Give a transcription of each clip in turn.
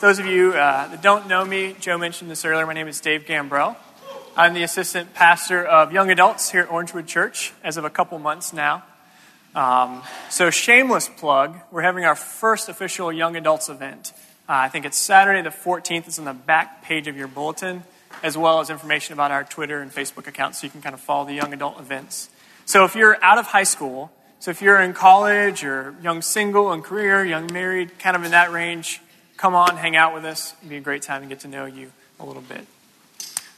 Those of you uh, that don't know me, Joe mentioned this earlier. My name is Dave Gambrell. I'm the assistant pastor of young adults here at Orangewood Church as of a couple months now. Um, so, shameless plug, we're having our first official young adults event. Uh, I think it's Saturday the 14th. It's on the back page of your bulletin, as well as information about our Twitter and Facebook accounts so you can kind of follow the young adult events. So, if you're out of high school, so if you're in college or young single and career, young married, kind of in that range, come on, hang out with us. It'd be a great time to get to know you a little bit.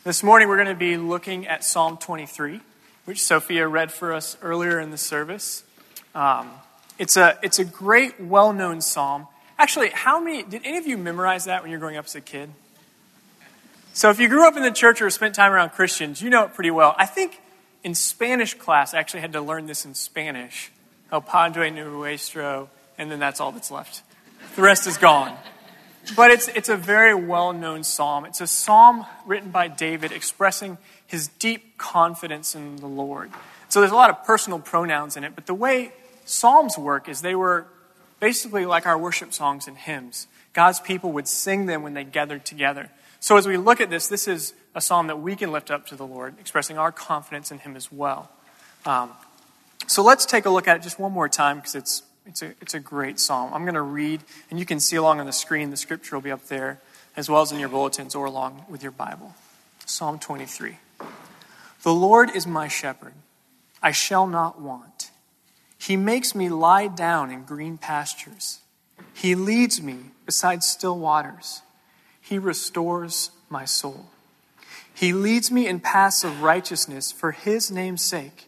This morning, we're going to be looking at Psalm 23, which Sophia read for us earlier in the service. Um, it's, a, it's a great, well known psalm. Actually, how many, did any of you memorize that when you were growing up as a kid? So if you grew up in the church or spent time around Christians, you know it pretty well. I think in Spanish class, I actually had to learn this in Spanish. El Padre Nuestro, and then that's all that's left. The rest is gone. But it's, it's a very well known psalm. It's a psalm written by David expressing his deep confidence in the Lord. So there's a lot of personal pronouns in it, but the way psalms work is they were basically like our worship songs and hymns. God's people would sing them when they gathered together. So as we look at this, this is a psalm that we can lift up to the Lord, expressing our confidence in Him as well. Um, so let's take a look at it just one more time because it's it's a, it's a great psalm. I'm going to read, and you can see along on the screen, the scripture will be up there, as well as in your bulletins or along with your Bible. Psalm 23. The Lord is my shepherd, I shall not want. He makes me lie down in green pastures. He leads me beside still waters. He restores my soul. He leads me in paths of righteousness for his name's sake.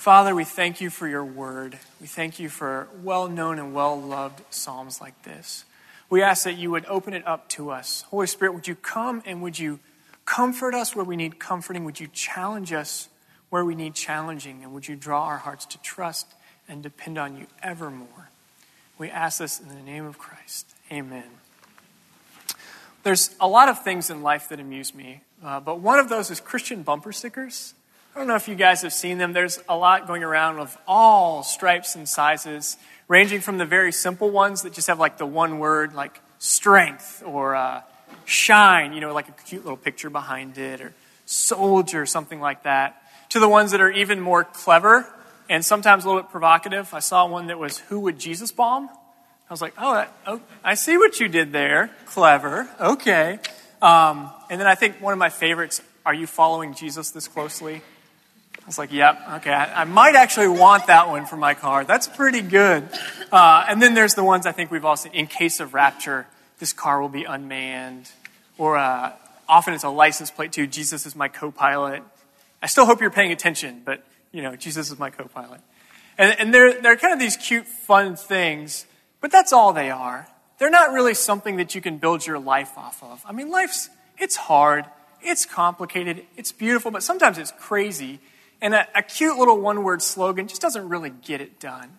Father, we thank you for your word. We thank you for well known and well loved Psalms like this. We ask that you would open it up to us. Holy Spirit, would you come and would you comfort us where we need comforting? Would you challenge us where we need challenging? And would you draw our hearts to trust and depend on you evermore? We ask this in the name of Christ. Amen. There's a lot of things in life that amuse me, uh, but one of those is Christian bumper stickers. I don't know if you guys have seen them. There's a lot going around of all stripes and sizes, ranging from the very simple ones that just have like the one word, like strength or uh, shine, you know, like a cute little picture behind it, or soldier, something like that, to the ones that are even more clever and sometimes a little bit provocative. I saw one that was, Who would Jesus bomb? I was like, Oh, that, oh I see what you did there. Clever. Okay. Um, and then I think one of my favorites, Are you following Jesus this closely? Was like, yep, okay, I, I, might actually want that one for my car. That's pretty good. Uh, and then there's the ones I think we've all seen. In case of rapture, this car will be unmanned. Or uh, often it's a license plate too. Jesus is my co-pilot. I still hope you're paying attention, but you know, Jesus is my co-pilot. And, and they're, they're kind of these cute, fun things, but that's all they are. They're not really something that you can build your life off of. I mean, life's, it's hard, it's complicated, it's beautiful, but sometimes it's crazy. And a, a cute little one word slogan just doesn't really get it done.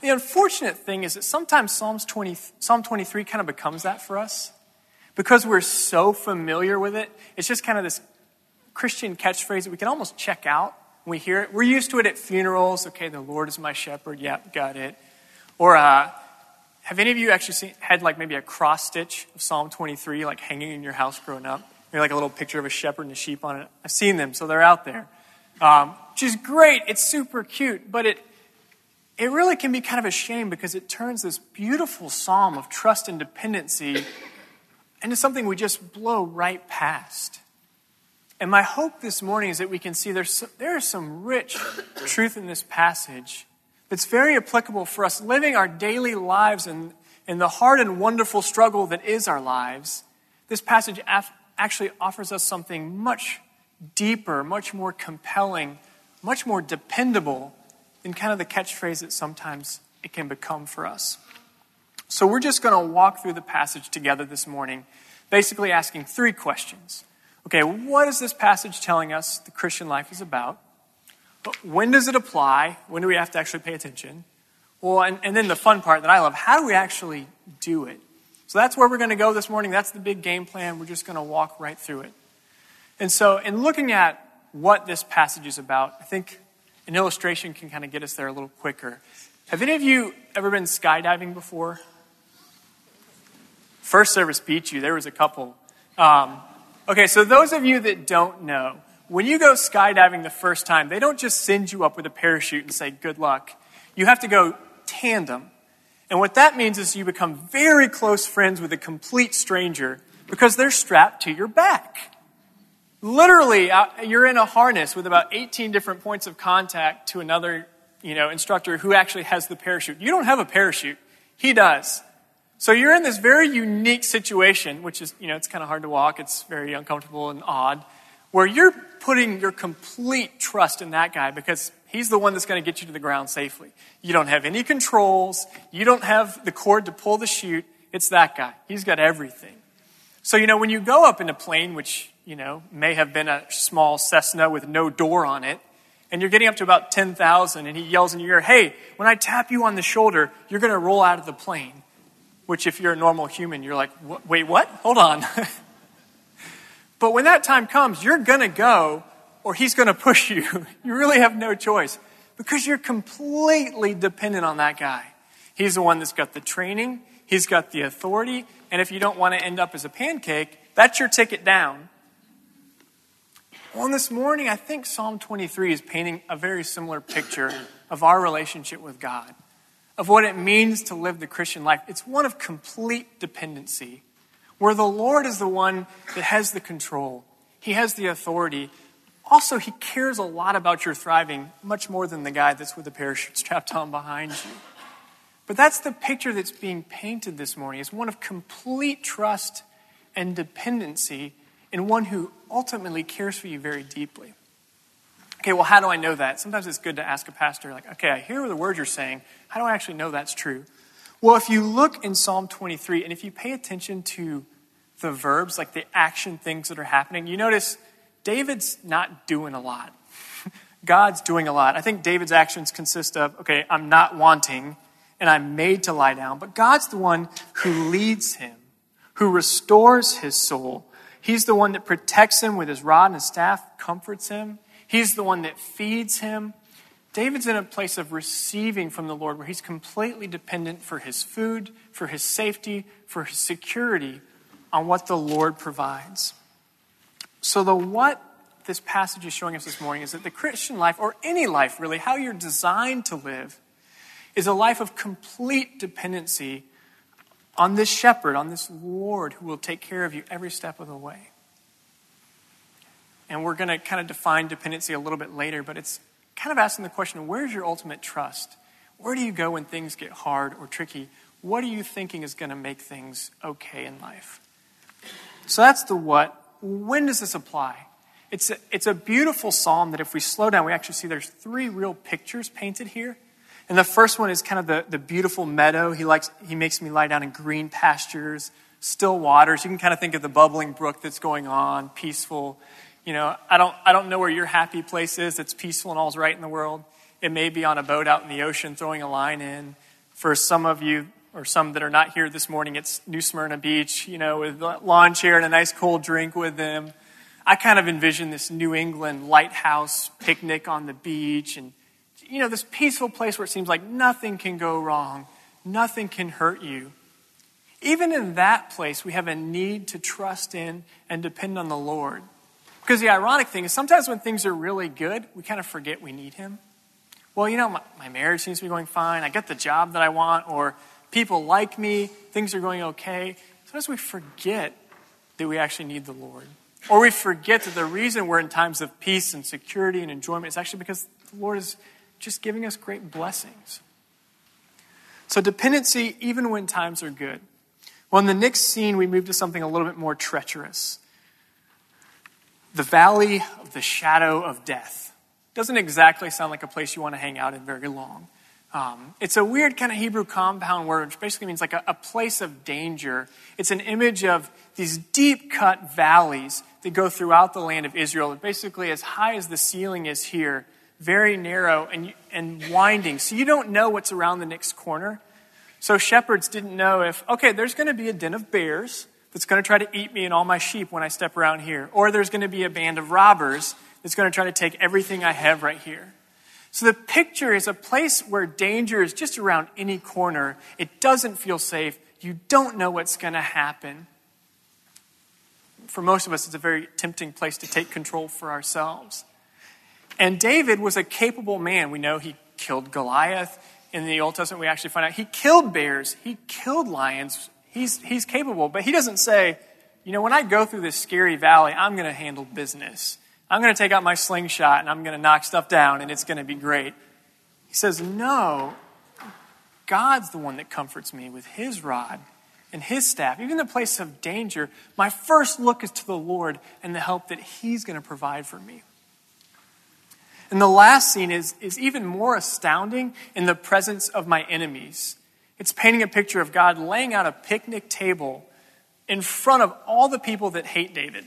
The unfortunate thing is that sometimes Psalms 20, Psalm 23 kind of becomes that for us. Because we're so familiar with it, it's just kind of this Christian catchphrase that we can almost check out when we hear it. We're used to it at funerals. Okay, the Lord is my shepherd. Yep, got it. Or uh, have any of you actually seen, had like maybe a cross stitch of Psalm 23 like hanging in your house growing up? Maybe like a little picture of a shepherd and a sheep on it. I've seen them, so they're out there. Um, which is great. It's super cute, but it, it really can be kind of a shame because it turns this beautiful psalm of trust and dependency into something we just blow right past. And my hope this morning is that we can see there's, there is some rich truth in this passage that's very applicable for us living our daily lives and in the hard and wonderful struggle that is our lives. This passage af- actually offers us something much deeper, much more compelling, much more dependable than kind of the catchphrase that sometimes it can become for us. So we're just going to walk through the passage together this morning, basically asking three questions. Okay, what is this passage telling us the Christian life is about? When does it apply? When do we have to actually pay attention? Well, and, and then the fun part that I love how do we actually do it? So that's where we're going to go this morning. That's the big game plan. We're just going to walk right through it. And so, in looking at what this passage is about, I think an illustration can kind of get us there a little quicker. Have any of you ever been skydiving before? First service beat you. There was a couple. Um, okay, so those of you that don't know, when you go skydiving the first time, they don't just send you up with a parachute and say, good luck. You have to go tandem. And what that means is you become very close friends with a complete stranger because they're strapped to your back. Literally, uh, you're in a harness with about 18 different points of contact to another you know, instructor who actually has the parachute. You don't have a parachute, he does. So you're in this very unique situation, which is, you know, it's kind of hard to walk, it's very uncomfortable and odd, where you're putting your complete trust in that guy because he's the one that's going to get you to the ground safely. You don't have any controls, you don't have the cord to pull the chute, it's that guy. He's got everything. So, you know, when you go up in a plane, which, you know, may have been a small Cessna with no door on it, and you're getting up to about 10,000, and he yells in your ear, Hey, when I tap you on the shoulder, you're going to roll out of the plane. Which, if you're a normal human, you're like, wait, what? Hold on. but when that time comes, you're going to go or he's going to push you. you really have no choice because you're completely dependent on that guy. He's the one that's got the training, he's got the authority, and if you don't want to end up as a pancake, that's your ticket down. Well, on this morning, I think Psalm 23 is painting a very similar picture of our relationship with God of what it means to live the Christian life. It's one of complete dependency, where the Lord is the one that has the control, He has the authority. Also, He cares a lot about your thriving, much more than the guy that's with the parachute strapped on behind you. But that's the picture that's being painted this morning. It's one of complete trust and dependency in one who ultimately cares for you very deeply. Okay, well, how do I know that? Sometimes it's good to ask a pastor, like, okay, I hear the words you're saying. How do I actually know that's true? Well, if you look in Psalm 23 and if you pay attention to the verbs, like the action things that are happening, you notice David's not doing a lot. God's doing a lot. I think David's actions consist of, okay, I'm not wanting and I'm made to lie down, but God's the one who leads him, who restores his soul. He's the one that protects him with his rod and his staff, comforts him. He's the one that feeds him. David's in a place of receiving from the Lord where he's completely dependent for his food, for his safety, for his security on what the Lord provides. So, the what this passage is showing us this morning is that the Christian life, or any life really, how you're designed to live, is a life of complete dependency on this shepherd, on this Lord who will take care of you every step of the way. And we're going to kind of define dependency a little bit later, but it's kind of asking the question where's your ultimate trust? Where do you go when things get hard or tricky? What are you thinking is going to make things okay in life? So that's the what. When does this apply? It's a, it's a beautiful psalm that if we slow down, we actually see there's three real pictures painted here. And the first one is kind of the, the beautiful meadow. He likes he makes me lie down in green pastures, still waters. You can kind of think of the bubbling brook that's going on, peaceful. You know, I don't, I don't know where your happy place is that's peaceful and all's right in the world. It may be on a boat out in the ocean throwing a line in. For some of you, or some that are not here this morning, it's New Smyrna Beach, you know, with a lawn chair and a nice cold drink with them. I kind of envision this New England lighthouse picnic on the beach and, you know, this peaceful place where it seems like nothing can go wrong, nothing can hurt you. Even in that place, we have a need to trust in and depend on the Lord. Because the ironic thing is sometimes when things are really good, we kind of forget we need Him. Well, you know, my, my marriage seems to be going fine. I get the job that I want, or people like me, things are going okay. Sometimes we forget that we actually need the Lord. Or we forget that the reason we're in times of peace and security and enjoyment is actually because the Lord is just giving us great blessings. So, dependency, even when times are good. Well, in the next scene, we move to something a little bit more treacherous the valley of the shadow of death. Doesn't exactly sound like a place you want to hang out in very long. Um, it's a weird kind of Hebrew compound word, which basically means like a, a place of danger. It's an image of these deep cut valleys that go throughout the land of Israel, basically as high as the ceiling is here, very narrow and, and winding. So you don't know what's around the next corner. So shepherds didn't know if, okay, there's going to be a den of bears that's going to try to eat me and all my sheep when I step around here. Or there's going to be a band of robbers that's going to try to take everything I have right here. So the picture is a place where danger is just around any corner. It doesn't feel safe. You don't know what's going to happen. For most of us, it's a very tempting place to take control for ourselves. And David was a capable man. We know he killed Goliath. In the Old Testament, we actually find out he killed bears, he killed lions. He's, he's capable, but he doesn't say, you know, when I go through this scary valley, I'm going to handle business. I'm going to take out my slingshot and I'm going to knock stuff down and it's going to be great. He says, No, God's the one that comforts me with his rod and his staff. Even in the place of danger, my first look is to the Lord and the help that he's going to provide for me. And the last scene is, is even more astounding in the presence of my enemies. It's painting a picture of God laying out a picnic table in front of all the people that hate David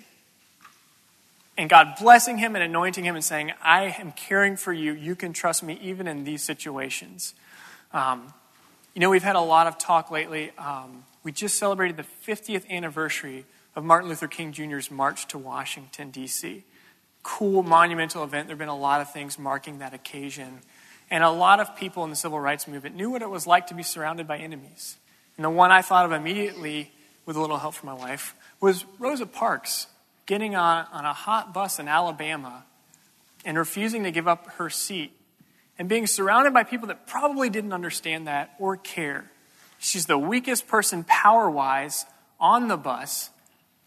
and God blessing him and anointing him and saying, I am caring for you. You can trust me even in these situations. Um, you know, we've had a lot of talk lately. Um, we just celebrated the 50th anniversary of Martin Luther King Jr.'s march to Washington, D.C. Cool, monumental event. There have been a lot of things marking that occasion. And a lot of people in the civil rights movement knew what it was like to be surrounded by enemies. And the one I thought of immediately, with a little help from my wife, was Rosa Parks getting on, on a hot bus in Alabama and refusing to give up her seat and being surrounded by people that probably didn't understand that or care. She's the weakest person power wise on the bus.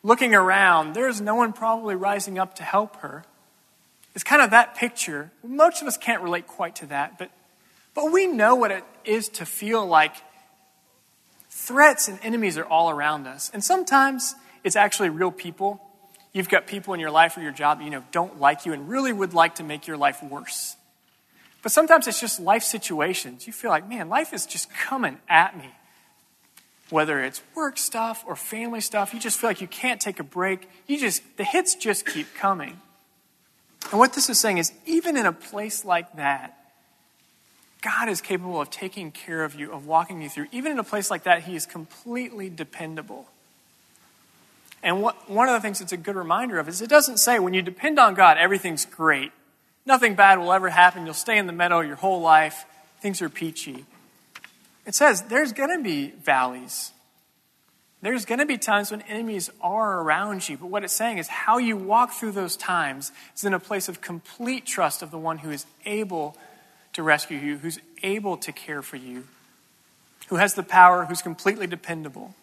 Looking around, there's no one probably rising up to help her. It's kind of that picture. Most of us can't relate quite to that, but, but we know what it is to feel like threats and enemies are all around us. And sometimes it's actually real people You've got people in your life or your job, you know, don't like you and really would like to make your life worse. But sometimes it's just life situations. You feel like, man, life is just coming at me. Whether it's work stuff or family stuff, you just feel like you can't take a break. You just, the hits just keep coming. And what this is saying is, even in a place like that, God is capable of taking care of you, of walking you through. Even in a place like that, He is completely dependable. And what, one of the things it's a good reminder of is it doesn't say when you depend on God, everything's great. Nothing bad will ever happen. You'll stay in the meadow your whole life. Things are peachy. It says there's going to be valleys. There's going to be times when enemies are around you. But what it's saying is how you walk through those times is in a place of complete trust of the one who is able to rescue you, who's able to care for you, who has the power, who's completely dependable.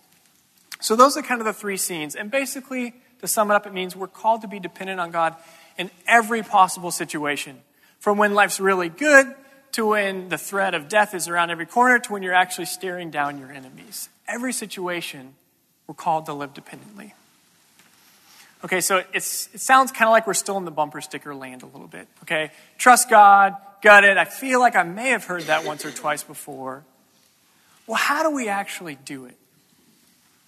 So those are kind of the three scenes. And basically, to sum it up, it means we're called to be dependent on God in every possible situation. From when life's really good to when the threat of death is around every corner to when you're actually staring down your enemies. Every situation, we're called to live dependently. Okay, so it's, it sounds kind of like we're still in the bumper sticker land a little bit. Okay, trust God, got it. I feel like I may have heard that once or twice before. Well, how do we actually do it?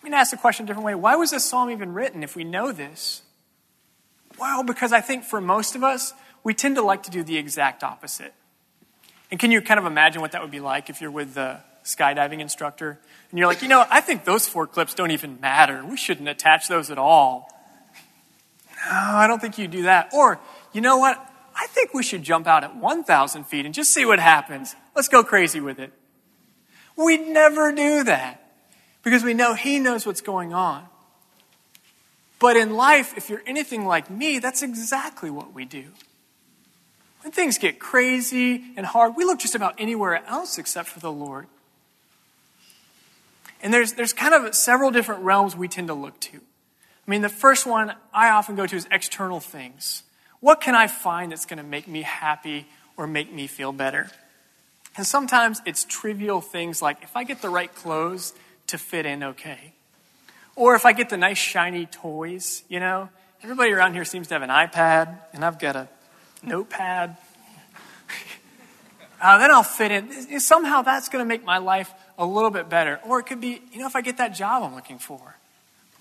Going to ask the question a different way. Why was this psalm even written if we know this? Well, because I think for most of us, we tend to like to do the exact opposite. And can you kind of imagine what that would be like if you're with the skydiving instructor and you're like, you know, I think those four clips don't even matter. We shouldn't attach those at all. No, I don't think you'd do that. Or, you know what? I think we should jump out at 1,000 feet and just see what happens. Let's go crazy with it. We'd never do that because we know He knows what's going on. But in life, if you're anything like me, that's exactly what we do. When things get crazy and hard, we look just about anywhere else except for the Lord. And there's, there's kind of several different realms we tend to look to. I mean, the first one I often go to is external things. What can I find that's going to make me happy or make me feel better? And sometimes it's trivial things like if I get the right clothes, to fit in okay. Or if I get the nice shiny toys, you know, everybody around here seems to have an iPad, and I've got a notepad. Uh, then I'll fit in. Somehow that's going to make my life a little bit better. Or it could be, you know, if I get that job I'm looking for,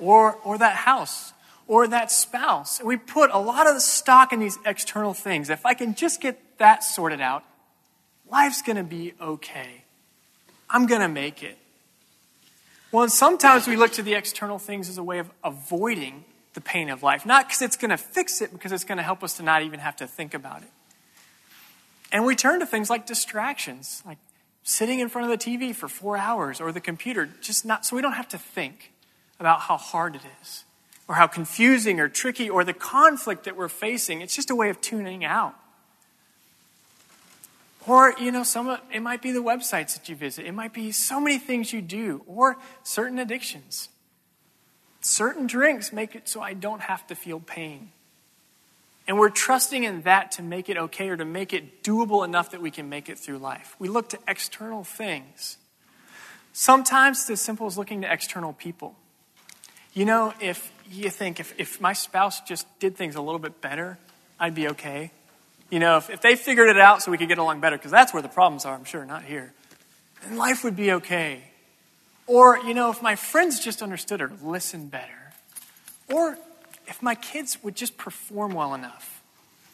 or, or that house, or that spouse. We put a lot of the stock in these external things. If I can just get that sorted out, life's going to be okay. I'm going to make it. Well, and sometimes we look to the external things as a way of avoiding the pain of life. Not because it's going to fix it, because it's going to help us to not even have to think about it. And we turn to things like distractions, like sitting in front of the TV for four hours or the computer, just not so we don't have to think about how hard it is or how confusing or tricky or the conflict that we're facing. It's just a way of tuning out. Or, you know, some it might be the websites that you visit. It might be so many things you do, or certain addictions. Certain drinks make it so I don't have to feel pain. And we're trusting in that to make it okay or to make it doable enough that we can make it through life. We look to external things. Sometimes it's as simple as looking to external people. You know, if you think if, if my spouse just did things a little bit better, I'd be okay. You know, if, if they figured it out so we could get along better, because that's where the problems are, I'm sure, not here, then life would be okay. Or, you know, if my friends just understood or listened better. Or if my kids would just perform well enough.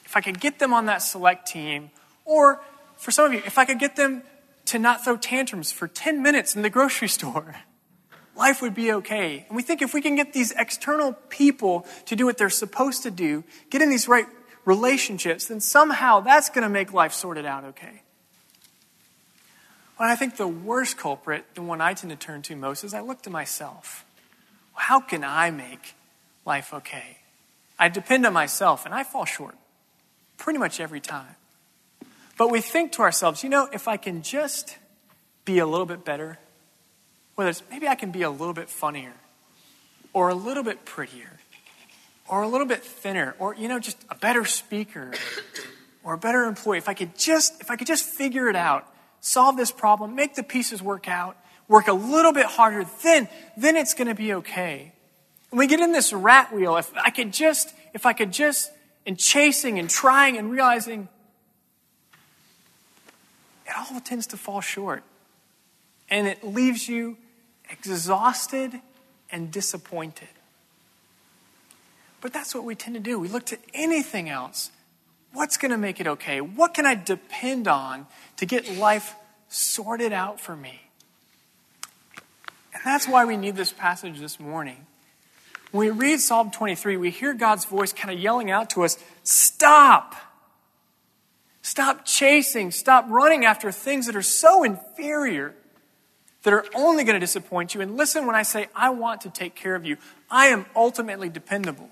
If I could get them on that select team. Or, for some of you, if I could get them to not throw tantrums for 10 minutes in the grocery store. Life would be okay. And we think if we can get these external people to do what they're supposed to do, get in these right relationships, then somehow that's going to make life sorted out okay. But I think the worst culprit, the one I tend to turn to most, is I look to myself. How can I make life okay? I depend on myself, and I fall short pretty much every time. But we think to ourselves, you know, if I can just be a little bit better, whether it's maybe I can be a little bit funnier, or a little bit prettier, or a little bit thinner, or, you know, just a better speaker, or a better employee, if I could just, if I could just figure it out, solve this problem, make the pieces work out, work a little bit harder, then, then it's going to be okay. And we get in this rat wheel. If I could just, if I could just, and chasing and trying and realizing, it all tends to fall short. And it leaves you exhausted and disappointed. But that's what we tend to do. We look to anything else What's going to make it okay? What can I depend on to get life sorted out for me? And that's why we need this passage this morning. When we read Psalm 23, we hear God's voice kind of yelling out to us stop! Stop chasing, stop running after things that are so inferior, that are only going to disappoint you. And listen when I say, I want to take care of you. I am ultimately dependable.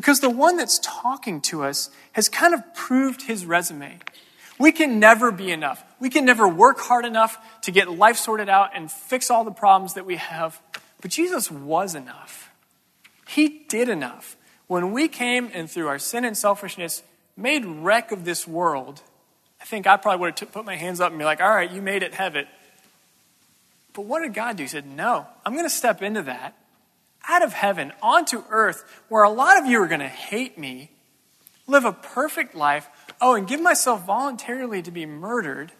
Because the one that's talking to us has kind of proved his resume. We can never be enough. We can never work hard enough to get life sorted out and fix all the problems that we have. But Jesus was enough. He did enough. When we came and through our sin and selfishness made wreck of this world, I think I probably would have put my hands up and be like, all right, you made it, have it. But what did God do? He said, no, I'm going to step into that out of heaven onto earth where a lot of you are going to hate me, live a perfect life, oh, and give myself voluntarily to be murdered.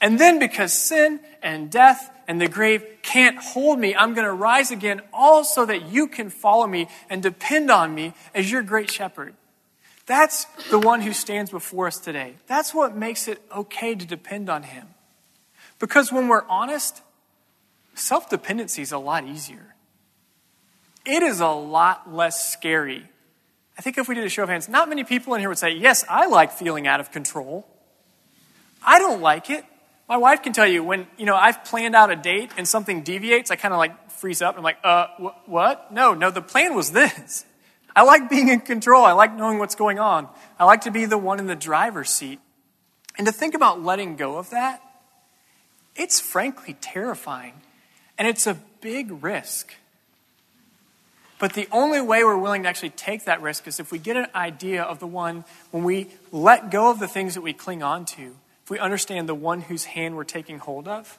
And then because sin and death and the grave can't hold me, I'm going to rise again all so that you can follow me and depend on me as your great shepherd. That's the one who stands before us today. That's what makes it okay to depend on him. Because when we're honest, self dependency is a lot easier it is a lot less scary. I think if we did a show of hands, not many people in here would say, Yes, I like feeling out of control. I don't like it. My wife can tell you when, you know, I've planned out a date and something deviates, I kind of like freeze up. I'm like, uh, wh- what? No, no, the plan was this. I like being in control. I like knowing what's going on. I like to be the one in the driver's seat. And to think about letting go of that, it's frankly terrifying. And it's a big risk. But the only way we're willing to actually take that risk is if we get an idea of the one, when we let go of the things that we cling on to, if we understand the one whose hand we're taking hold of,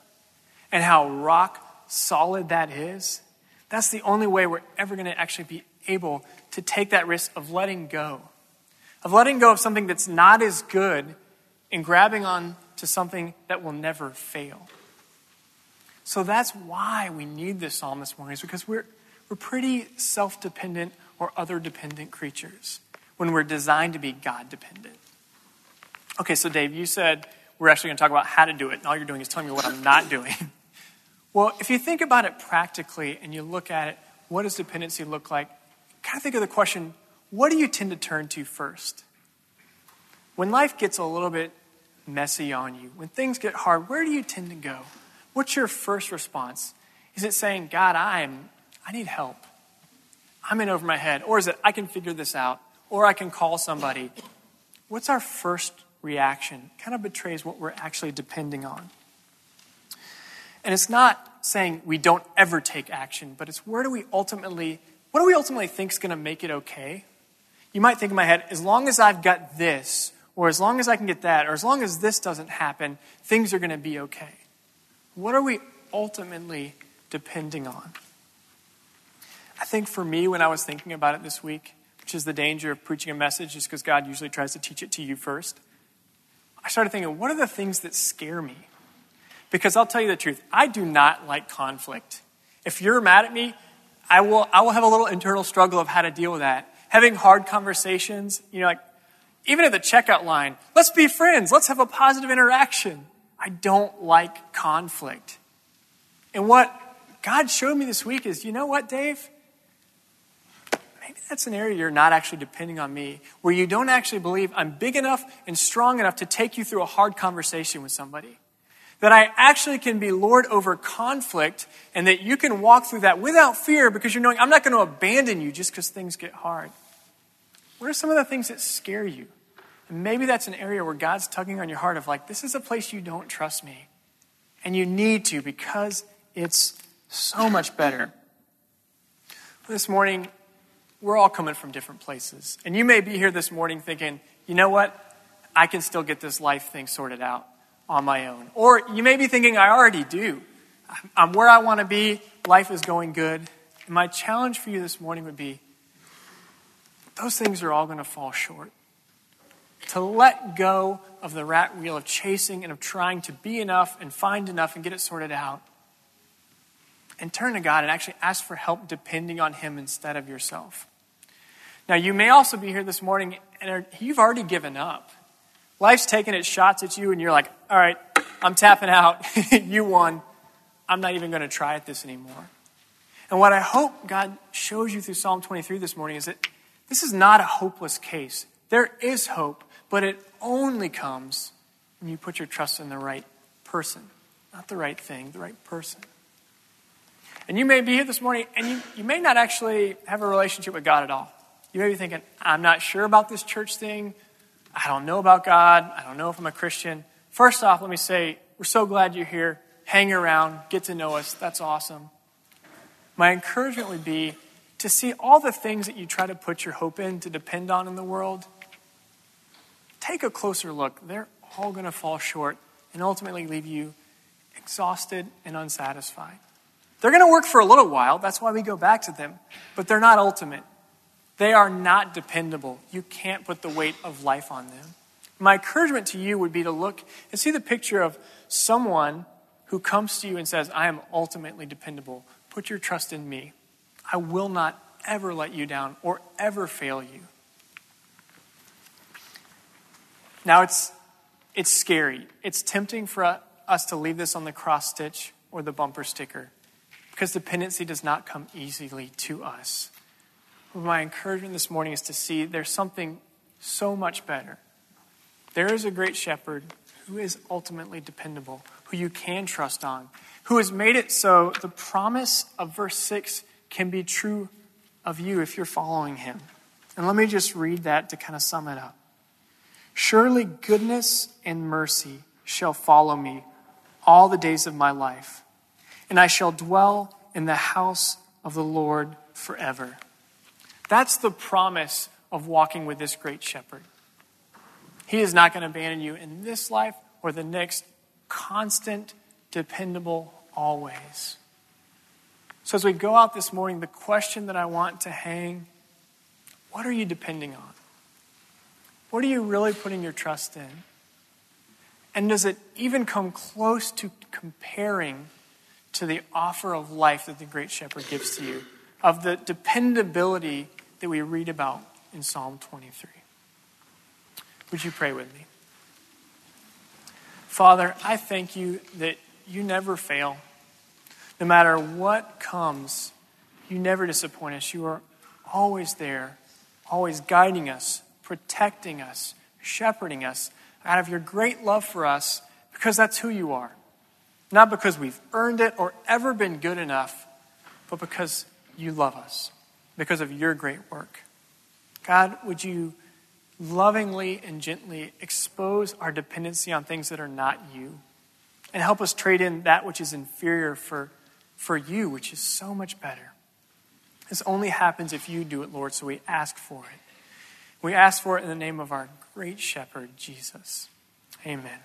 and how rock solid that is, that's the only way we're ever going to actually be able to take that risk of letting go. Of letting go of something that's not as good and grabbing on to something that will never fail. So that's why we need this psalm this morning, is because we're, we're pretty self dependent or other dependent creatures when we're designed to be God dependent. Okay, so Dave, you said we're actually going to talk about how to do it, and all you're doing is telling me what I'm not doing. well, if you think about it practically and you look at it, what does dependency look like? Kind of think of the question what do you tend to turn to first? When life gets a little bit messy on you, when things get hard, where do you tend to go? What's your first response? Is it saying, God, I'm, I need help? I'm in over my head. Or is it, I can figure this out? Or I can call somebody? What's our first reaction? Kind of betrays what we're actually depending on. And it's not saying we don't ever take action, but it's where do we ultimately, what do we ultimately think is going to make it okay? You might think in my head, as long as I've got this, or as long as I can get that, or as long as this doesn't happen, things are going to be okay. What are we ultimately depending on? I think for me, when I was thinking about it this week, which is the danger of preaching a message just because God usually tries to teach it to you first, I started thinking, what are the things that scare me? Because I'll tell you the truth, I do not like conflict. If you're mad at me, I will, I will have a little internal struggle of how to deal with that. Having hard conversations, you know, like even at the checkout line, let's be friends, let's have a positive interaction. I don't like conflict. And what God showed me this week is you know what, Dave? Maybe that's an area you're not actually depending on me, where you don't actually believe I'm big enough and strong enough to take you through a hard conversation with somebody. That I actually can be Lord over conflict and that you can walk through that without fear because you're knowing I'm not going to abandon you just because things get hard. What are some of the things that scare you? And maybe that's an area where God's tugging on your heart of like, this is a place you don't trust me. And you need to because it's so much better. This morning, we're all coming from different places. And you may be here this morning thinking, you know what? I can still get this life thing sorted out on my own. Or you may be thinking, I already do. I'm where I want to be. Life is going good. And my challenge for you this morning would be those things are all going to fall short to let go of the rat wheel of chasing and of trying to be enough and find enough and get it sorted out. And turn to God and actually ask for help depending on Him instead of yourself. Now, you may also be here this morning and you've already given up. Life's taking its shots at you, and you're like, all right, I'm tapping out. you won. I'm not even going to try at this anymore. And what I hope God shows you through Psalm 23 this morning is that this is not a hopeless case. There is hope. But it only comes when you put your trust in the right person, not the right thing, the right person. And you may be here this morning and you, you may not actually have a relationship with God at all. You may be thinking, I'm not sure about this church thing. I don't know about God. I don't know if I'm a Christian. First off, let me say, we're so glad you're here. Hang around, get to know us. That's awesome. My encouragement would be to see all the things that you try to put your hope in to depend on in the world take a closer look. They're all going to fall short and ultimately leave you exhausted and unsatisfied. They're going to work for a little while. That's why we go back to them. But they're not ultimate. They are not dependable. You can't put the weight of life on them. My encouragement to you would be to look and see the picture of someone who comes to you and says, I am ultimately dependable. Put your trust in me. I will not ever let you down or ever fail you. Now, it's, it's scary. It's tempting for us to leave this on the cross stitch or the bumper sticker because dependency does not come easily to us. My encouragement this morning is to see there's something so much better. There is a great shepherd who is ultimately dependable, who you can trust on, who has made it so the promise of verse 6 can be true of you if you're following him. And let me just read that to kind of sum it up. Surely goodness and mercy shall follow me all the days of my life, and I shall dwell in the house of the Lord forever. That's the promise of walking with this great shepherd. He is not going to abandon you in this life or the next, constant, dependable, always. So, as we go out this morning, the question that I want to hang what are you depending on? What are you really putting your trust in? And does it even come close to comparing to the offer of life that the great shepherd gives to you, of the dependability that we read about in Psalm 23? Would you pray with me? Father, I thank you that you never fail. No matter what comes, you never disappoint us. You are always there, always guiding us, protecting us, shepherding us out of your great love for us because that's who you are. Not because we've earned it or ever been good enough, but because you love us, because of your great work. God, would you lovingly and gently expose our dependency on things that are not you and help us trade in that which is inferior for, for you, which is so much better. This only happens if you do it, Lord, so we ask for it. We ask for it in the name of our great shepherd, Jesus. Amen.